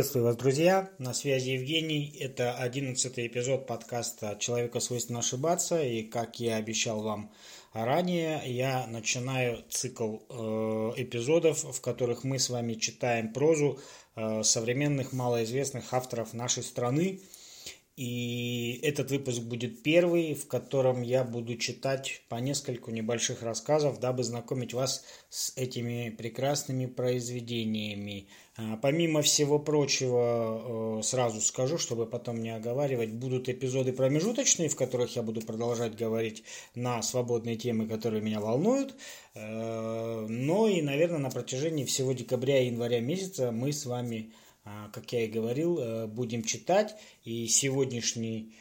Приветствую вас, друзья! На связи Евгений. Это одиннадцатый эпизод подкаста «Человека свойственно ошибаться». И, как я обещал вам ранее, я начинаю цикл э, эпизодов, в которых мы с вами читаем прозу э, современных малоизвестных авторов нашей страны – и этот выпуск будет первый, в котором я буду читать по нескольку небольших рассказов, дабы знакомить вас с этими прекрасными произведениями. А, помимо всего прочего, э, сразу скажу, чтобы потом не оговаривать, будут эпизоды промежуточные, в которых я буду продолжать говорить на свободные темы, которые меня волнуют. Э, но и, наверное, на протяжении всего декабря и января месяца мы с вами как я и говорил, э, будем читать. И сегодняшний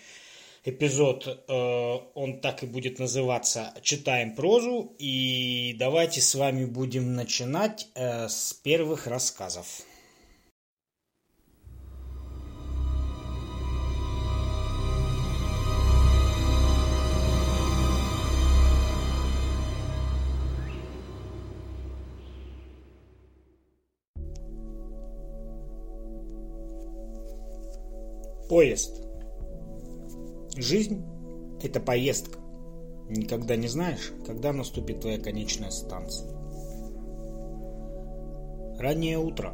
эпизод, э, он так и будет называться «Читаем прозу». И давайте с вами будем начинать э, с первых рассказов. Поезд. Жизнь – это поездка. Никогда не знаешь, когда наступит твоя конечная станция. Раннее утро.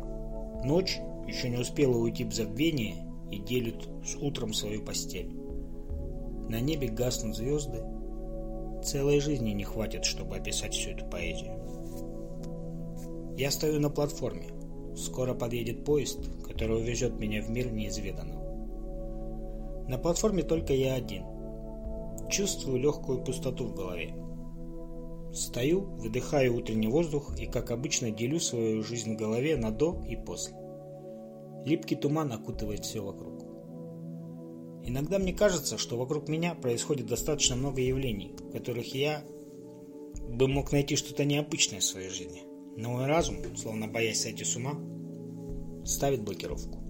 Ночь еще не успела уйти в забвение и делит с утром свою постель. На небе гаснут звезды. Целой жизни не хватит, чтобы описать всю эту поэзию. Я стою на платформе. Скоро подъедет поезд, который увезет меня в мир неизведанного. На платформе только я один. Чувствую легкую пустоту в голове. Стою, выдыхаю утренний воздух и, как обычно, делю свою жизнь в голове на до и после. Липкий туман окутывает все вокруг. Иногда мне кажется, что вокруг меня происходит достаточно много явлений, в которых я бы мог найти что-то необычное в своей жизни. Но мой разум, словно боясь сойти с ума, ставит блокировку.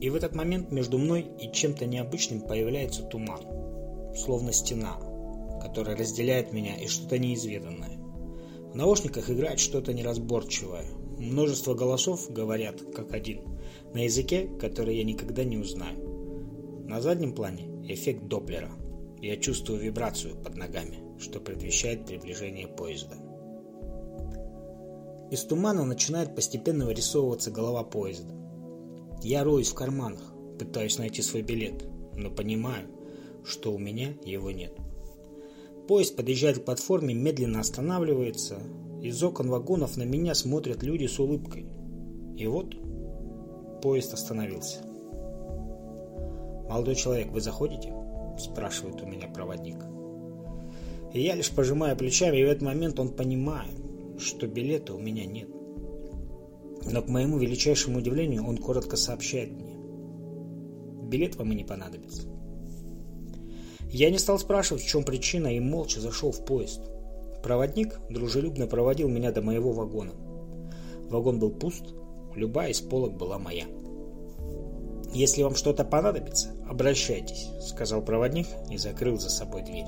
И в этот момент между мной и чем-то необычным появляется туман, словно стена, которая разделяет меня и что-то неизведанное. В наушниках играет что-то неразборчивое. Множество голосов говорят как один, на языке, который я никогда не узнаю. На заднем плане эффект Доплера. Я чувствую вибрацию под ногами, что предвещает приближение поезда. Из тумана начинает постепенно вырисовываться голова поезда. Я роюсь в карманах, пытаюсь найти свой билет, но понимаю, что у меня его нет. Поезд подъезжает к платформе, медленно останавливается. Из окон вагонов на меня смотрят люди с улыбкой. И вот поезд остановился. «Молодой человек, вы заходите?» – спрашивает у меня проводник. И я лишь пожимаю плечами, и в этот момент он понимает, что билета у меня нет. Но к моему величайшему удивлению он коротко сообщает мне. Билет вам и не понадобится. Я не стал спрашивать, в чем причина, и молча зашел в поезд. Проводник дружелюбно проводил меня до моего вагона. Вагон был пуст, любая из полок была моя. «Если вам что-то понадобится, обращайтесь», — сказал проводник и закрыл за собой дверь.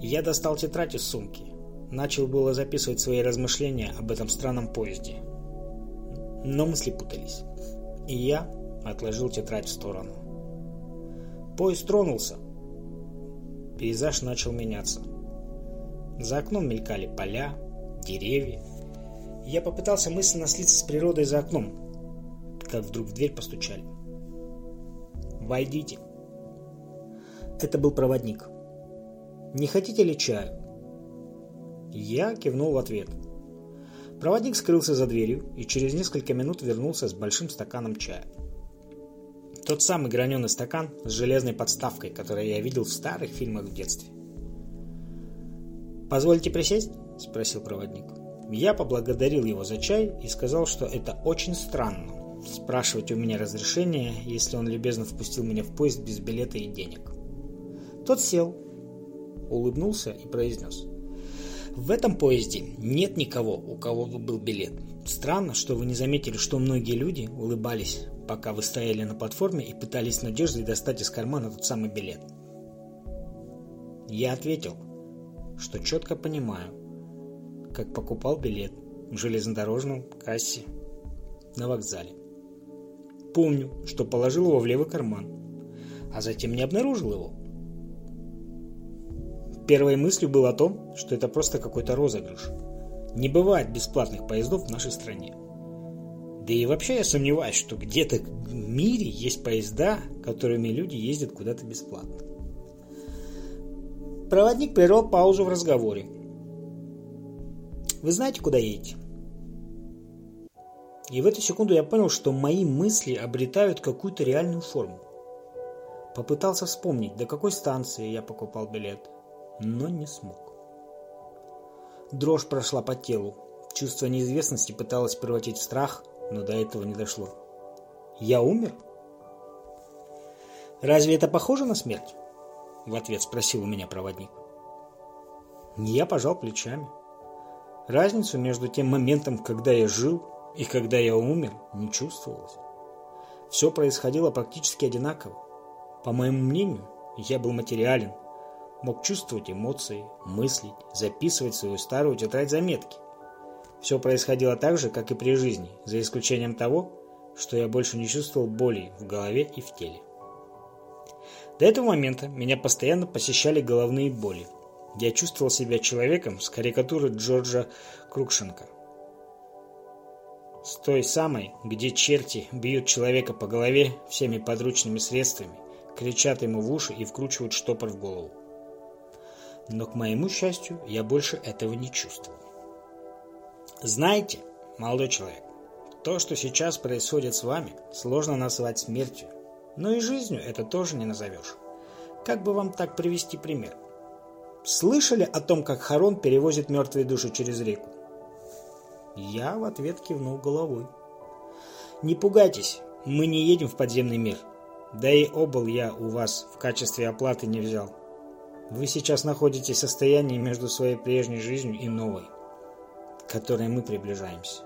Я достал тетрадь из сумки. Начал было записывать свои размышления об этом странном поезде, но мысли путались. И я отложил тетрадь в сторону. Поезд тронулся. Пейзаж начал меняться. За окном мелькали поля, деревья. Я попытался мысленно слиться с природой за окном, как вдруг в дверь постучали. «Войдите». Это был проводник. «Не хотите ли чаю?» Я кивнул в ответ – Проводник скрылся за дверью и через несколько минут вернулся с большим стаканом чая. Тот самый граненый стакан с железной подставкой, который я видел в старых фильмах в детстве. «Позвольте присесть?» – спросил проводник. Я поблагодарил его за чай и сказал, что это очень странно – спрашивать у меня разрешение, если он любезно впустил меня в поезд без билета и денег. Тот сел, улыбнулся и произнес – в этом поезде нет никого, у кого бы был билет. Странно, что вы не заметили, что многие люди улыбались, пока вы стояли на платформе и пытались с надеждой достать из кармана тот самый билет. Я ответил, что четко понимаю, как покупал билет в железнодорожном кассе. на вокзале. Помню, что положил его в левый карман, а затем не обнаружил его. Первой мыслью было о том, что это просто какой-то розыгрыш. Не бывает бесплатных поездов в нашей стране. Да и вообще я сомневаюсь, что где-то в мире есть поезда, которыми люди ездят куда-то бесплатно. Проводник прервал паузу в разговоре. Вы знаете, куда едете? И в эту секунду я понял, что мои мысли обретают какую-то реальную форму. Попытался вспомнить, до какой станции я покупал билет, но не смог. Дрожь прошла по телу. Чувство неизвестности пыталось превратить в страх, но до этого не дошло. Я умер? Разве это похоже на смерть? В ответ спросил у меня проводник. Я пожал плечами. Разницу между тем моментом, когда я жил, и когда я умер, не чувствовалось. Все происходило практически одинаково. По моему мнению, я был материален, мог чувствовать эмоции, мыслить, записывать свою старую тетрадь заметки. Все происходило так же, как и при жизни, за исключением того, что я больше не чувствовал боли в голове и в теле. До этого момента меня постоянно посещали головные боли. Я чувствовал себя человеком с карикатуры Джорджа Крукшенко. С той самой, где черти бьют человека по голове всеми подручными средствами, кричат ему в уши и вкручивают штопор в голову. Но, к моему счастью, я больше этого не чувствовал. Знаете, молодой человек, то, что сейчас происходит с вами, сложно назвать смертью. Но и жизнью это тоже не назовешь. Как бы вам так привести пример? Слышали о том, как Харон перевозит мертвые души через реку? Я в ответ кивнул головой. Не пугайтесь, мы не едем в подземный мир. Да и обол я у вас в качестве оплаты не взял. Вы сейчас находитесь в состоянии между своей прежней жизнью и новой к которой мы приближаемся.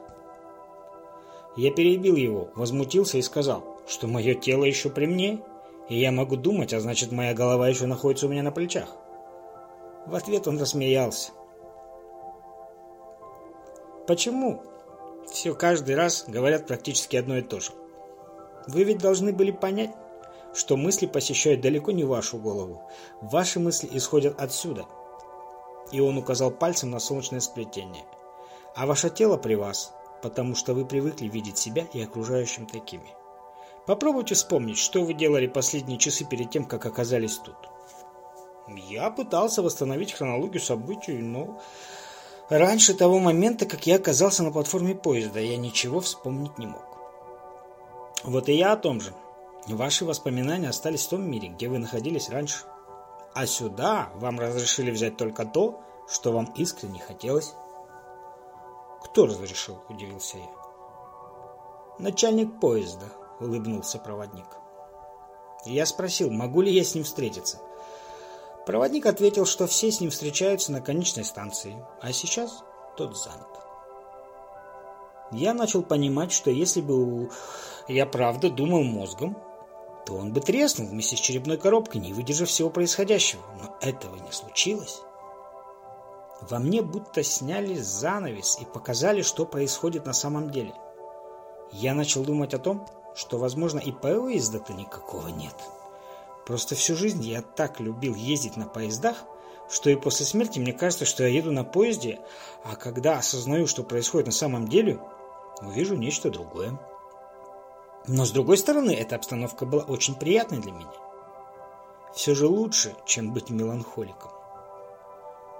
Я перебил его, возмутился и сказал, что мое тело еще при мне, и я могу думать, а значит моя голова еще находится у меня на плечах. В ответ он рассмеялся. Почему? Все каждый раз говорят практически одно и то же. Вы ведь должны были понять, что мысли посещают далеко не вашу голову. Ваши мысли исходят отсюда. И он указал пальцем на солнечное сплетение – а ваше тело при вас, потому что вы привыкли видеть себя и окружающим такими. Попробуйте вспомнить, что вы делали последние часы перед тем, как оказались тут. Я пытался восстановить хронологию событий, но раньше того момента, как я оказался на платформе поезда, я ничего вспомнить не мог. Вот и я о том же. Ваши воспоминания остались в том мире, где вы находились раньше. А сюда вам разрешили взять только то, что вам искренне хотелось. «Кто разрешил?» – удивился я. «Начальник поезда», – улыбнулся проводник. Я спросил, могу ли я с ним встретиться. Проводник ответил, что все с ним встречаются на конечной станции, а сейчас тот занят. Я начал понимать, что если бы я правда думал мозгом, то он бы треснул вместе с черепной коробкой, не выдержав всего происходящего. Но этого не случилось. Во мне будто сняли занавес и показали, что происходит на самом деле. Я начал думать о том, что, возможно, и поезда-то никакого нет. Просто всю жизнь я так любил ездить на поездах, что и после смерти мне кажется, что я еду на поезде, а когда осознаю, что происходит на самом деле, увижу нечто другое. Но с другой стороны, эта обстановка была очень приятной для меня. Все же лучше, чем быть меланхоликом.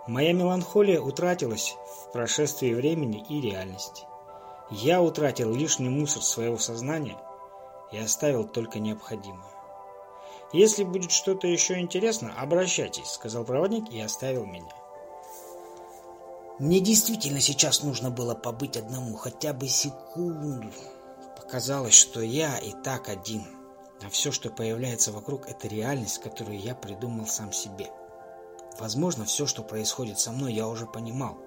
Моя меланхолия утратилась в прошествии времени и реальности. Я утратил лишний мусор своего сознания и оставил только необходимое. «Если будет что-то еще интересно, обращайтесь», — сказал проводник и оставил меня. Мне действительно сейчас нужно было побыть одному, хотя бы секунду. Показалось, что я и так один, а все, что появляется вокруг, это реальность, которую я придумал сам себе. Возможно, все, что происходит со мной, я уже понимал.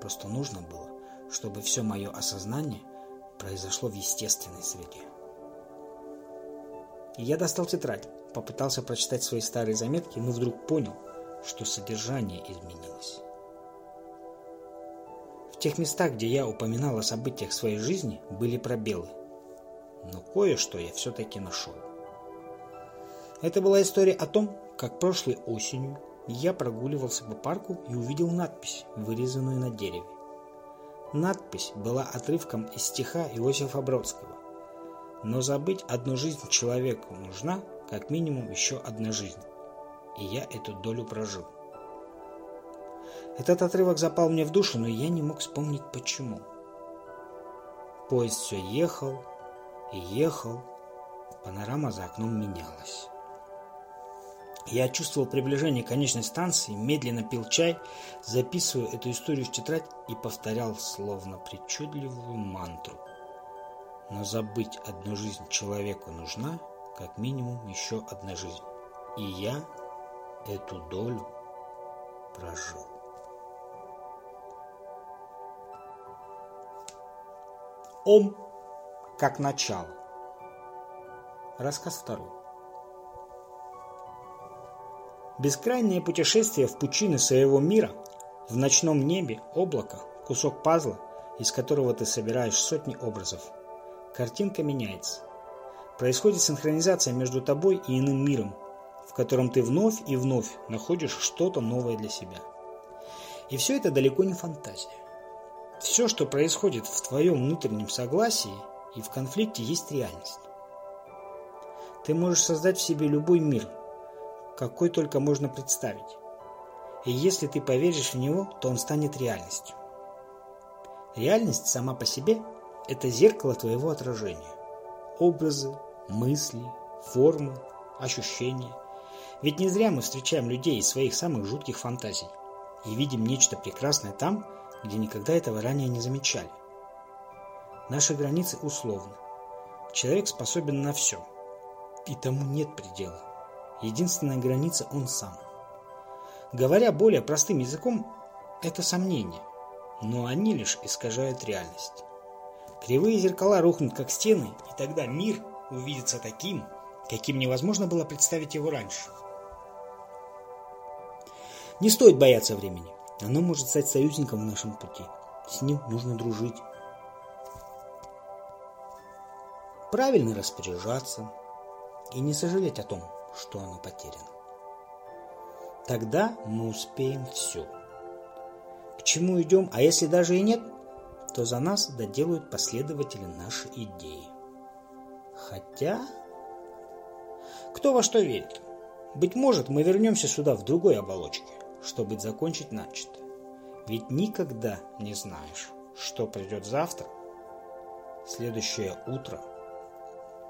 Просто нужно было, чтобы все мое осознание произошло в естественной среде. я достал тетрадь, попытался прочитать свои старые заметки, но вдруг понял, что содержание изменилось. В тех местах, где я упоминал о событиях своей жизни, были пробелы. Но кое-что я все-таки нашел. Это была история о том, как прошлой осенью я прогуливался по парку и увидел надпись, вырезанную на дереве. Надпись была отрывком из стиха Иосифа Бродского. Но забыть одну жизнь человеку нужна, как минимум, еще одна жизнь. И я эту долю прожил. Этот отрывок запал мне в душу, но я не мог вспомнить почему. Поезд все ехал ехал, панорама за окном менялась. Я чувствовал приближение конечной станции, медленно пил чай, записывая эту историю в тетрадь и повторял словно причудливую мантру. Но забыть одну жизнь человеку нужна, как минимум еще одна жизнь. И я эту долю прожил. Ом как начало. Рассказ второй. Бескрайнее путешествие в пучины своего мира, в ночном небе, облако, кусок пазла, из которого ты собираешь сотни образов. Картинка меняется. Происходит синхронизация между тобой и иным миром, в котором ты вновь и вновь находишь что-то новое для себя. И все это далеко не фантазия. Все, что происходит в твоем внутреннем согласии и в конфликте, есть реальность. Ты можешь создать в себе любой мир – какой только можно представить. И если ты поверишь в него, то он станет реальностью. Реальность сама по себе – это зеркало твоего отражения. Образы, мысли, формы, ощущения. Ведь не зря мы встречаем людей из своих самых жутких фантазий и видим нечто прекрасное там, где никогда этого ранее не замечали. Наши границы условны. Человек способен на все, и тому нет предела. Единственная граница – он сам. Говоря более простым языком, это сомнения, но они лишь искажают реальность. Кривые зеркала рухнут как стены, и тогда мир увидится таким, каким невозможно было представить его раньше. Не стоит бояться времени. Оно может стать союзником в нашем пути. С ним нужно дружить. Правильно распоряжаться и не сожалеть о том, что оно потеряно. Тогда мы успеем все. К чему идем, а если даже и нет, то за нас доделают последователи нашей идеи. Хотя... Кто во что верит? Быть может, мы вернемся сюда в другой оболочке, чтобы закончить начатое. Ведь никогда не знаешь, что придет завтра, следующее утро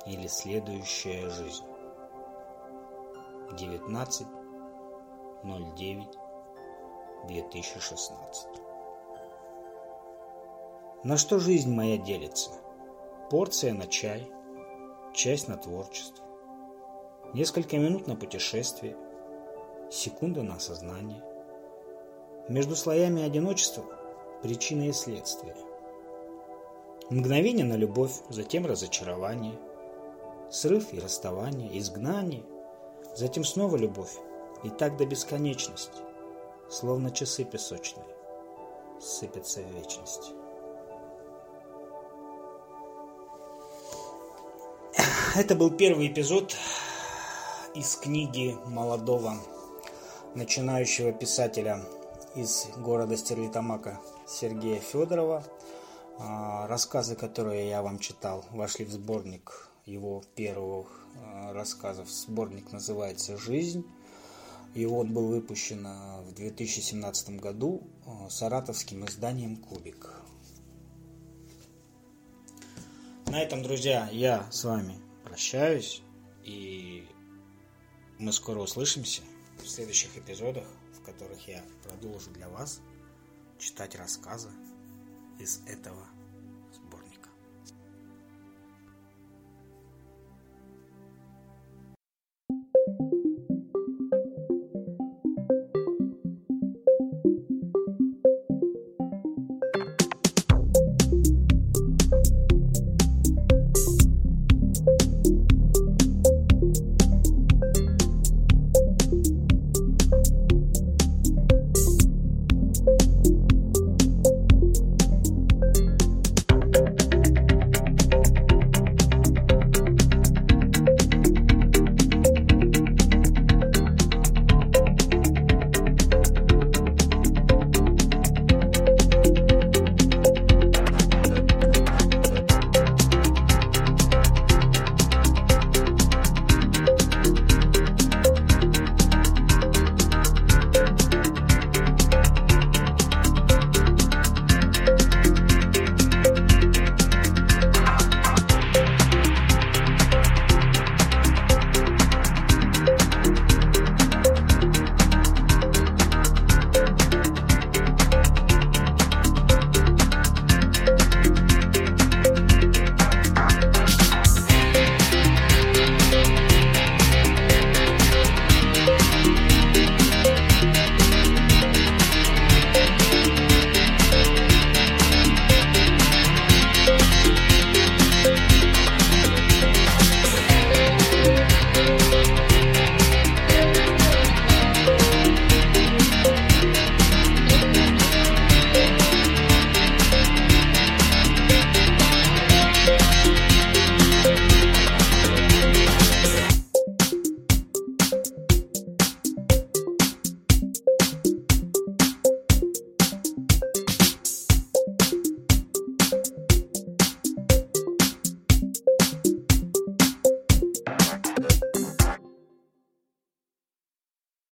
или следующая жизнь. 19.09.2016 На что жизнь моя делится? Порция на чай, часть на творчество, несколько минут на путешествие, секунда на осознание. Между слоями одиночества причина и следствие. Мгновение на любовь, затем разочарование, срыв и расставание, изгнание – Затем снова любовь. И так до бесконечности. Словно часы песочные. Сыпятся в вечность. Это был первый эпизод из книги молодого начинающего писателя из города Стерлитамака Сергея Федорова. А, рассказы, которые я вам читал, вошли в сборник его первых э, рассказов. Сборник называется «Жизнь». И он был выпущен э, в 2017 году э, саратовским изданием «Кубик». На этом, друзья, я с вами прощаюсь. И мы скоро услышимся в следующих эпизодах, в которых я продолжу для вас читать рассказы из этого